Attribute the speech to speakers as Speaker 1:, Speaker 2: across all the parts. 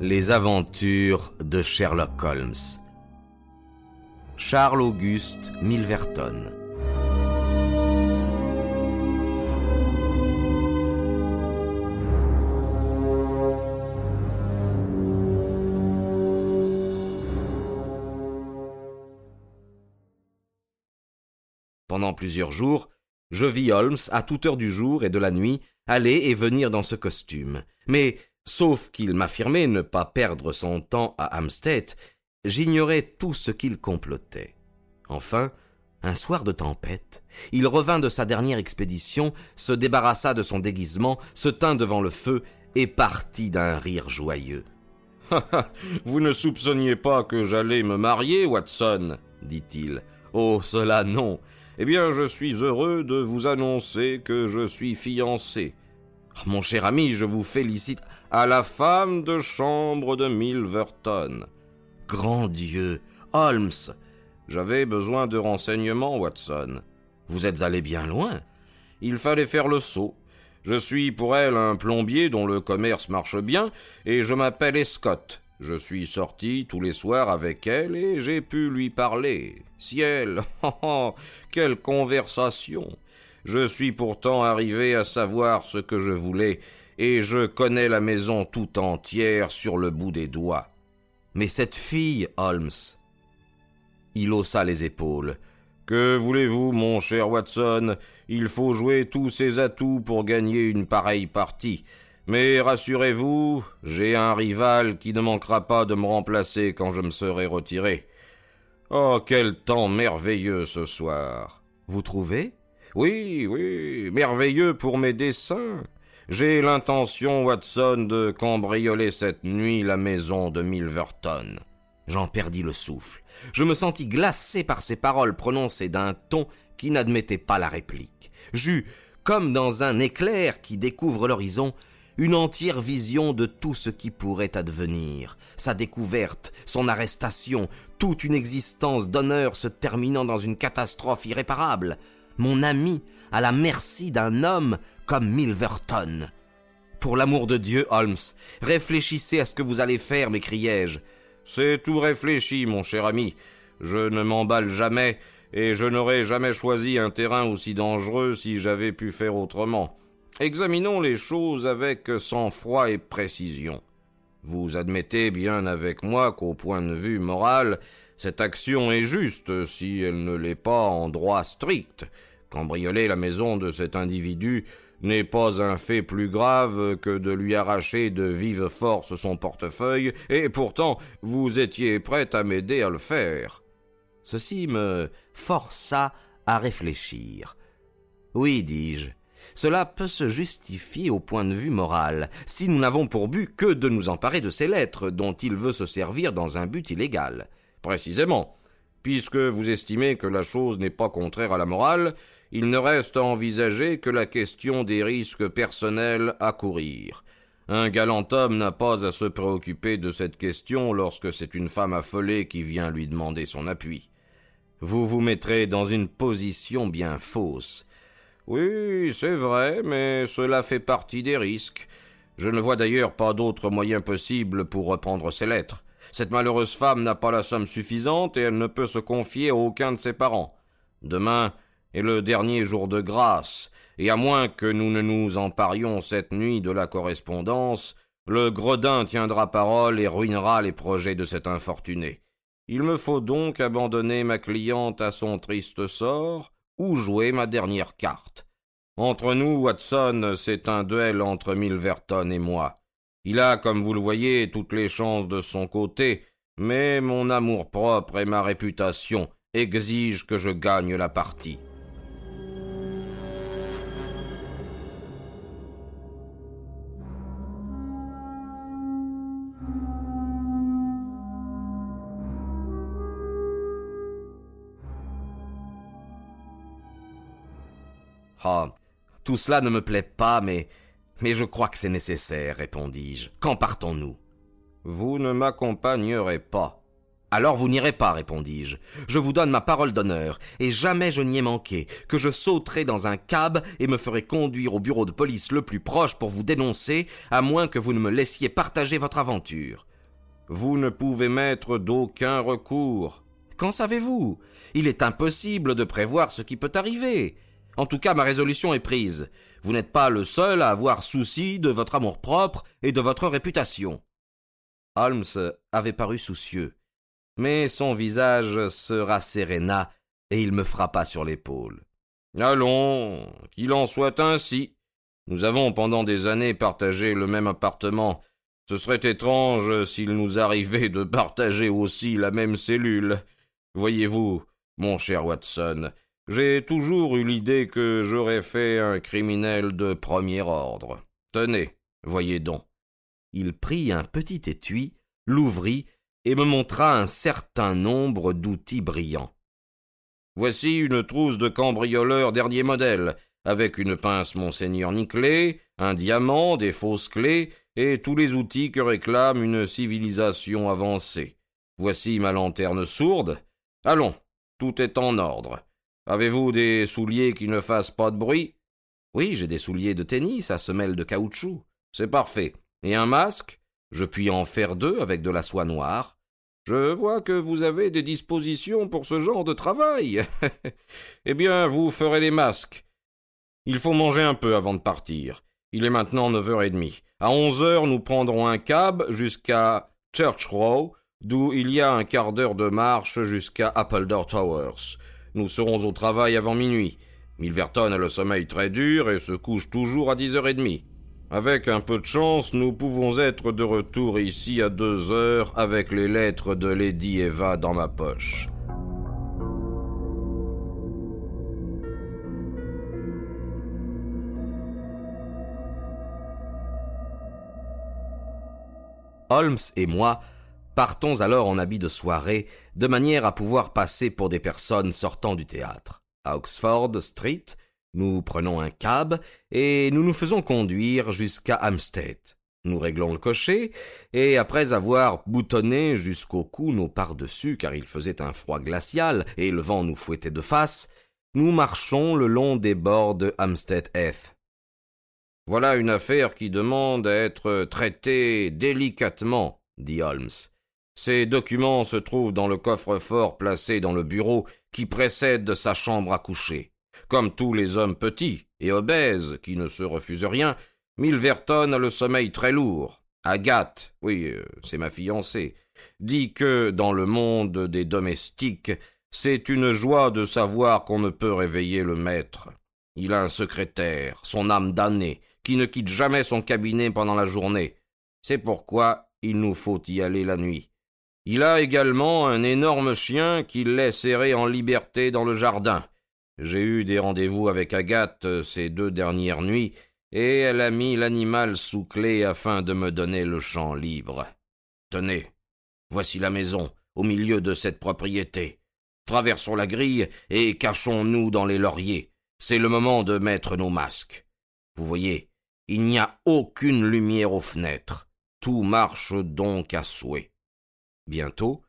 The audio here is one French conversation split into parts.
Speaker 1: Les aventures de Sherlock Holmes. Charles Auguste Milverton. Pendant plusieurs jours, je vis Holmes à toute heure du jour et de la nuit aller et venir dans ce costume. Mais, sauf qu'il m'affirmait ne pas perdre son temps à Hampstead, j'ignorais tout ce qu'il complotait. Enfin, un soir de tempête, il revint de sa dernière expédition, se débarrassa de son déguisement, se tint devant le feu et partit d'un rire joyeux. Vous ne soupçonniez pas que j'allais me marier, Watson dit-il. Oh, cela non. Eh bien, je suis heureux de vous annoncer que je suis fiancé. Ah, mon cher ami, je vous félicite à la femme de chambre de Milverton. Grand Dieu, Holmes, j'avais besoin de renseignements, Watson. Vous êtes allé bien loin. Il fallait faire le saut. Je suis pour elle un plombier dont le commerce marche bien, et je m'appelle Escott. Je suis sorti tous les soirs avec elle et j'ai pu lui parler. Ciel, oh, oh, quelle conversation. Je suis pourtant arrivé à savoir ce que je voulais, et je connais la maison tout entière sur le bout des doigts. Mais cette fille, Holmes. Il haussa les épaules. Que voulez-vous, mon cher Watson? Il faut jouer tous ses atouts pour gagner une pareille partie. Mais rassurez-vous, j'ai un rival qui ne manquera pas de me remplacer quand je me serai retiré. Oh, quel temps merveilleux ce soir. Vous trouvez? Oui, oui, merveilleux pour mes dessins. J'ai l'intention, Watson, de cambrioler cette nuit la maison de Milverton. J'en perdis le souffle. Je me sentis glacé par ces paroles prononcées d'un ton qui n'admettait pas la réplique. J'eus, comme dans un éclair qui découvre l'horizon, une entière vision de tout ce qui pourrait advenir, sa découverte, son arrestation, toute une existence d'honneur se terminant dans une catastrophe irréparable, mon ami à la merci d'un homme comme Milverton. Pour l'amour de Dieu, Holmes, réfléchissez à ce que vous allez faire, m'écriai-je. C'est tout réfléchi, mon cher ami. Je ne m'emballe jamais, et je n'aurais jamais choisi un terrain aussi dangereux si j'avais pu faire autrement. Examinons les choses avec sang-froid et précision. Vous admettez bien avec moi qu'au point de vue moral, cette action est juste si elle ne l'est pas en droit strict. Cambrioler la maison de cet individu n'est pas un fait plus grave que de lui arracher de vive force son portefeuille, et pourtant vous étiez prêt à m'aider à le faire. Ceci me força à réfléchir. Oui, dis-je, cela peut se justifier au point de vue moral, si nous n'avons pour but que de nous emparer de ces lettres dont il veut se servir dans un but illégal. Précisément. Puisque vous estimez que la chose n'est pas contraire à la morale, il ne reste à envisager que la question des risques personnels à courir. Un galant homme n'a pas à se préoccuper de cette question lorsque c'est une femme affolée qui vient lui demander son appui. Vous vous mettrez dans une position bien fausse. Oui, c'est vrai, mais cela fait partie des risques. Je ne vois d'ailleurs pas d'autre moyen possible pour reprendre ces lettres. Cette malheureuse femme n'a pas la somme suffisante et elle ne peut se confier à aucun de ses parents. Demain est le dernier jour de grâce, et à moins que nous ne nous emparions cette nuit de la correspondance, le gredin tiendra parole et ruinera les projets de cet infortuné. Il me faut donc abandonner ma cliente à son triste sort, ou jouer ma dernière carte. Entre nous, Watson, c'est un duel entre Milverton et moi. Il a, comme vous le voyez, toutes les chances de son côté, mais mon amour-propre et ma réputation exigent que je gagne la partie. Ah, tout cela ne me plaît pas, mais. Mais je crois que c'est nécessaire, répondis-je. Quand partons-nous? Vous ne m'accompagnerez pas. Alors vous n'irez pas, répondis-je. Je vous donne ma parole d'honneur, et jamais je n'y ai manqué, que je sauterai dans un cab et me ferai conduire au bureau de police le plus proche pour vous dénoncer, à moins que vous ne me laissiez partager votre aventure. Vous ne pouvez mettre d'aucun recours. Qu'en savez-vous? Il est impossible de prévoir ce qui peut arriver. En tout cas, ma résolution est prise. Vous n'êtes pas le seul à avoir souci de votre amour-propre et de votre réputation. Holmes avait paru soucieux, mais son visage se rasséréna et il me frappa sur l'épaule. Allons, qu'il en soit ainsi. Nous avons pendant des années partagé le même appartement. Ce serait étrange s'il nous arrivait de partager aussi la même cellule. Voyez-vous, mon cher Watson, j'ai toujours eu l'idée que j'aurais fait un criminel de premier ordre. Tenez, voyez donc. Il prit un petit étui, l'ouvrit et me montra un certain nombre d'outils brillants. Voici une trousse de cambrioleur dernier modèle, avec une pince Monseigneur Niclé, un diamant, des fausses clés, et tous les outils que réclame une civilisation avancée. Voici ma lanterne sourde. Allons, tout est en ordre. Avez-vous des souliers qui ne fassent pas de bruit? Oui, j'ai des souliers de tennis à semelle de caoutchouc. C'est parfait. Et un masque? Je puis en faire deux avec de la soie noire. Je vois que vous avez des dispositions pour ce genre de travail. eh bien, vous ferez les masques. Il faut manger un peu avant de partir. Il est maintenant neuf heures et demie. À onze heures, nous prendrons un cab jusqu'à Church Row, d'où il y a un quart d'heure de marche jusqu'à Appledore Towers. Nous serons au travail avant minuit. Milverton a le sommeil très dur et se couche toujours à dix heures et demie. Avec un peu de chance, nous pouvons être de retour ici à deux heures avec les lettres de Lady Eva dans ma poche. Holmes et moi Partons alors en habit de soirée, de manière à pouvoir passer pour des personnes sortant du théâtre. À Oxford Street, nous prenons un cab et nous nous faisons conduire jusqu'à Hampstead. Nous réglons le cocher, et après avoir boutonné jusqu'au cou nos pardessus, car il faisait un froid glacial et le vent nous fouettait de face, nous marchons le long des bords de Hampstead Heath. Voilà une affaire qui demande à être traitée délicatement, dit Holmes. Ces documents se trouvent dans le coffre-fort placé dans le bureau qui précède sa chambre à coucher. Comme tous les hommes petits et obèses qui ne se refusent rien, Milverton a le sommeil très lourd. Agathe, oui, euh, c'est ma fiancée, dit que dans le monde des domestiques, c'est une joie de savoir qu'on ne peut réveiller le maître. Il a un secrétaire, son âme damnée, qui ne quitte jamais son cabinet pendant la journée. C'est pourquoi il nous faut y aller la nuit. Il a également un énorme chien qu'il laisse errer en liberté dans le jardin. J'ai eu des rendez-vous avec Agathe euh, ces deux dernières nuits, et elle a mis l'animal sous clé afin de me donner le champ libre. Tenez, voici la maison, au milieu de cette propriété. Traversons la grille et cachons-nous dans les lauriers. C'est le moment de mettre nos masques. Vous voyez, il n'y a aucune lumière aux fenêtres. Tout marche donc à souhait. Bientôt,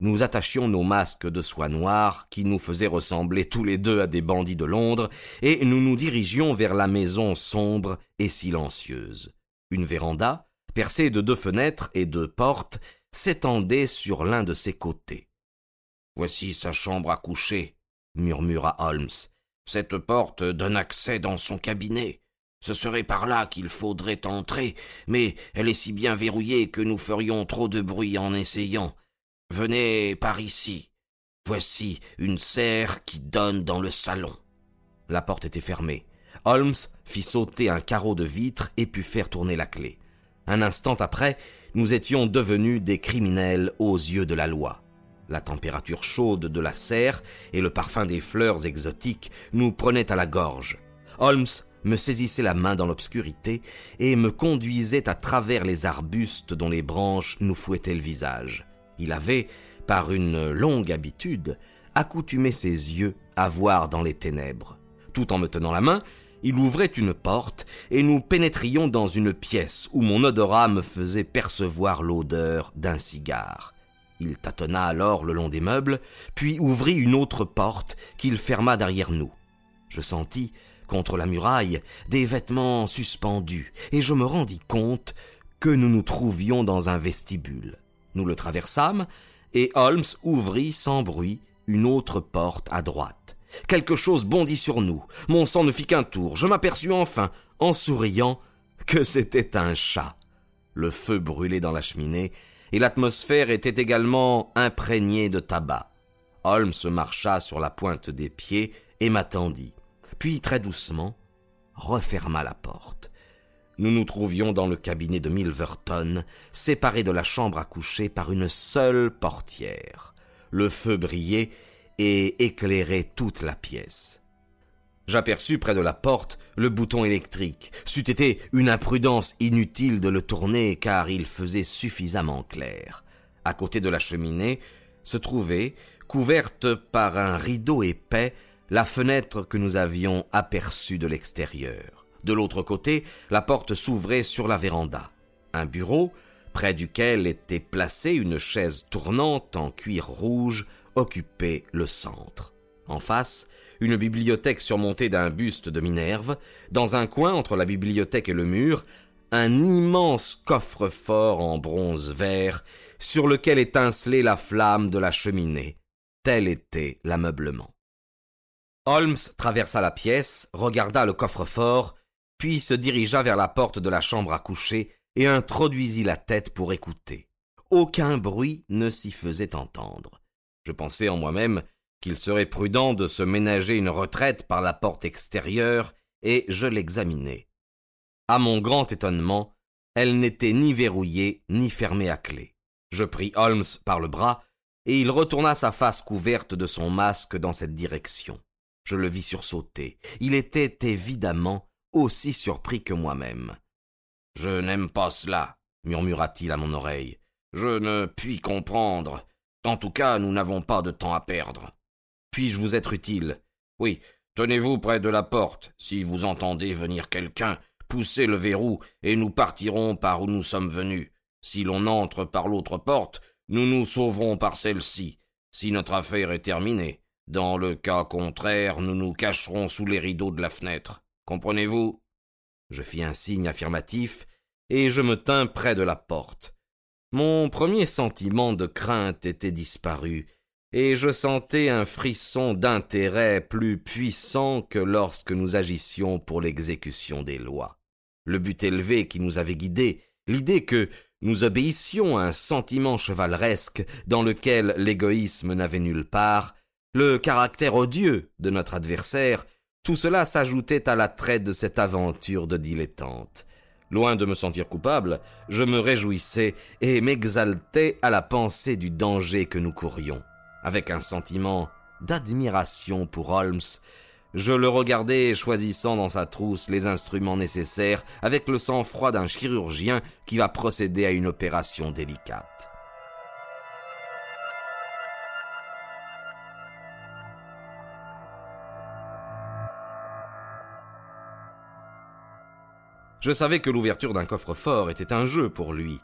Speaker 1: nous attachions nos masques de soie noire qui nous faisaient ressembler tous les deux à des bandits de Londres, et nous nous dirigions vers la maison sombre et silencieuse. Une véranda, percée de deux fenêtres et deux portes, s'étendait sur l'un de ses côtés. Voici sa chambre à coucher, murmura Holmes. Cette porte donne accès dans son cabinet. Ce serait par là qu'il faudrait entrer, mais elle est si bien verrouillée que nous ferions trop de bruit en essayant. Venez par ici. Voici une serre qui donne dans le salon. La porte était fermée. Holmes fit sauter un carreau de vitre et put faire tourner la clé. Un instant après, nous étions devenus des criminels aux yeux de la loi. La température chaude de la serre et le parfum des fleurs exotiques nous prenaient à la gorge. Holmes me saisissait la main dans l'obscurité et me conduisait à travers les arbustes dont les branches nous fouettaient le visage. Il avait, par une longue habitude, accoutumé ses yeux à voir dans les ténèbres. Tout en me tenant la main, il ouvrait une porte et nous pénétrions dans une pièce où mon odorat me faisait percevoir l'odeur d'un cigare. Il tâtonna alors le long des meubles, puis ouvrit une autre porte qu'il ferma derrière nous. Je sentis, contre la muraille, des vêtements suspendus, et je me rendis compte que nous nous trouvions dans un vestibule. Nous le traversâmes, et Holmes ouvrit sans bruit une autre porte à droite. Quelque chose bondit sur nous. Mon sang ne fit qu'un tour. Je m'aperçus enfin, en souriant, que c'était un chat. Le feu brûlait dans la cheminée, et l'atmosphère était également imprégnée de tabac. Holmes marcha sur la pointe des pieds et m'attendit, puis très doucement referma la porte. Nous nous trouvions dans le cabinet de Milverton, séparés de la chambre à coucher par une seule portière. Le feu brillait et éclairait toute la pièce. J'aperçus près de la porte le bouton électrique. C'eût été une imprudence inutile de le tourner car il faisait suffisamment clair. À côté de la cheminée se trouvait, couverte par un rideau épais, la fenêtre que nous avions aperçue de l'extérieur. De l'autre côté, la porte s'ouvrait sur la véranda. Un bureau, près duquel était placée une chaise tournante en cuir rouge, occupait le centre. En face, une bibliothèque surmontée d'un buste de Minerve, dans un coin entre la bibliothèque et le mur, un immense coffre-fort en bronze vert, sur lequel étincelait la flamme de la cheminée. Tel était l'ameublement. Holmes traversa la pièce, regarda le coffre-fort, puis se dirigea vers la porte de la chambre à coucher et introduisit la tête pour écouter. Aucun bruit ne s'y faisait entendre. Je pensai en moi-même qu'il serait prudent de se ménager une retraite par la porte extérieure, et je l'examinai. À mon grand étonnement, elle n'était ni verrouillée ni fermée à clé. Je pris Holmes par le bras, et il retourna sa face couverte de son masque dans cette direction. Je le vis sursauter. Il était évidemment aussi surpris que moi-même. Je n'aime pas cela, murmura-t-il à mon oreille. Je ne puis comprendre. En tout cas, nous n'avons pas de temps à perdre. Puis-je vous être utile? Oui, tenez-vous près de la porte. Si vous entendez venir quelqu'un, poussez le verrou, et nous partirons par où nous sommes venus. Si l'on entre par l'autre porte, nous nous sauverons par celle-ci, si notre affaire est terminée. Dans le cas contraire, nous nous cacherons sous les rideaux de la fenêtre. Comprenez-vous? Je fis un signe affirmatif, et je me tins près de la porte. Mon premier sentiment de crainte était disparu, et je sentais un frisson d'intérêt plus puissant que lorsque nous agissions pour l'exécution des lois. Le but élevé qui nous avait guidés, l'idée que nous obéissions à un sentiment chevaleresque dans lequel l'égoïsme n'avait nulle part, le caractère odieux de notre adversaire, tout cela s'ajoutait à l'attrait de cette aventure de dilettante. Loin de me sentir coupable, je me réjouissais et m'exaltais à la pensée du danger que nous courions. Avec un sentiment d'admiration pour Holmes, je le regardais choisissant dans sa trousse les instruments nécessaires avec le sang-froid d'un chirurgien qui va procéder à une opération délicate. Je savais que l'ouverture d'un coffre-fort était un jeu pour lui,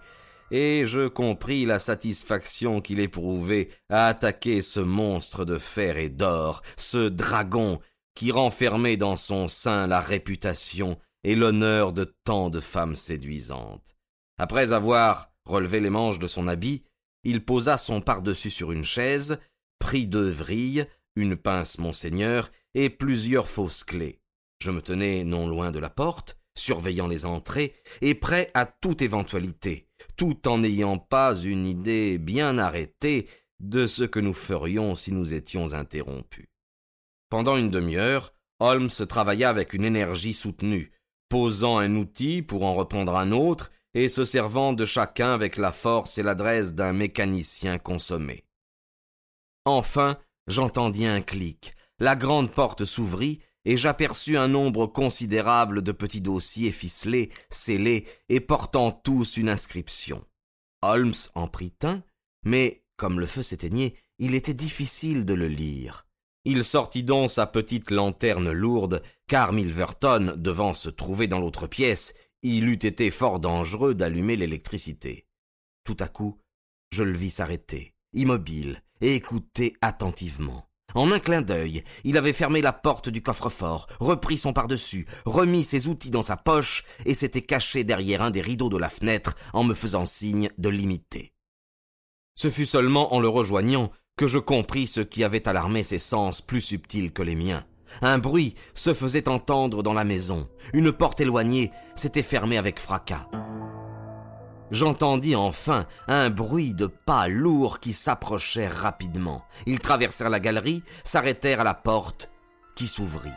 Speaker 1: et je compris la satisfaction qu'il éprouvait à attaquer ce monstre de fer et d'or, ce dragon qui renfermait dans son sein la réputation et l'honneur de tant de femmes séduisantes. Après avoir relevé les manches de son habit, il posa son pardessus sur une chaise, prit deux vrilles, une pince monseigneur et plusieurs fausses clés. Je me tenais non loin de la porte, surveillant les entrées et prêt à toute éventualité, tout en n'ayant pas une idée bien arrêtée de ce que nous ferions si nous étions interrompus. Pendant une demi-heure, Holmes travailla avec une énergie soutenue, posant un outil pour en reprendre un autre et se servant de chacun avec la force et l'adresse d'un mécanicien consommé. Enfin, j'entendis un clic. La grande porte s'ouvrit et j'aperçus un nombre considérable de petits dossiers ficelés, scellés et portant tous une inscription. Holmes en prit un, mais, comme le feu s'éteignait, il était difficile de le lire. Il sortit donc sa petite lanterne lourde, car Milverton devant se trouver dans l'autre pièce, il eût été fort dangereux d'allumer l'électricité. Tout à coup, je le vis s'arrêter. immobile, et écoutait attentivement. En un clin d'œil, il avait fermé la porte du coffre-fort, repris son pardessus, remis ses outils dans sa poche et s'était caché derrière un des rideaux de la fenêtre en me faisant signe de l'imiter. Ce fut seulement en le rejoignant que je compris ce qui avait alarmé ses sens plus subtils que les miens. Un bruit se faisait entendre dans la maison. Une porte éloignée s'était fermée avec fracas. J'entendis enfin un bruit de pas lourds qui s'approchèrent rapidement. Ils traversèrent la galerie, s'arrêtèrent à la porte, qui s'ouvrit.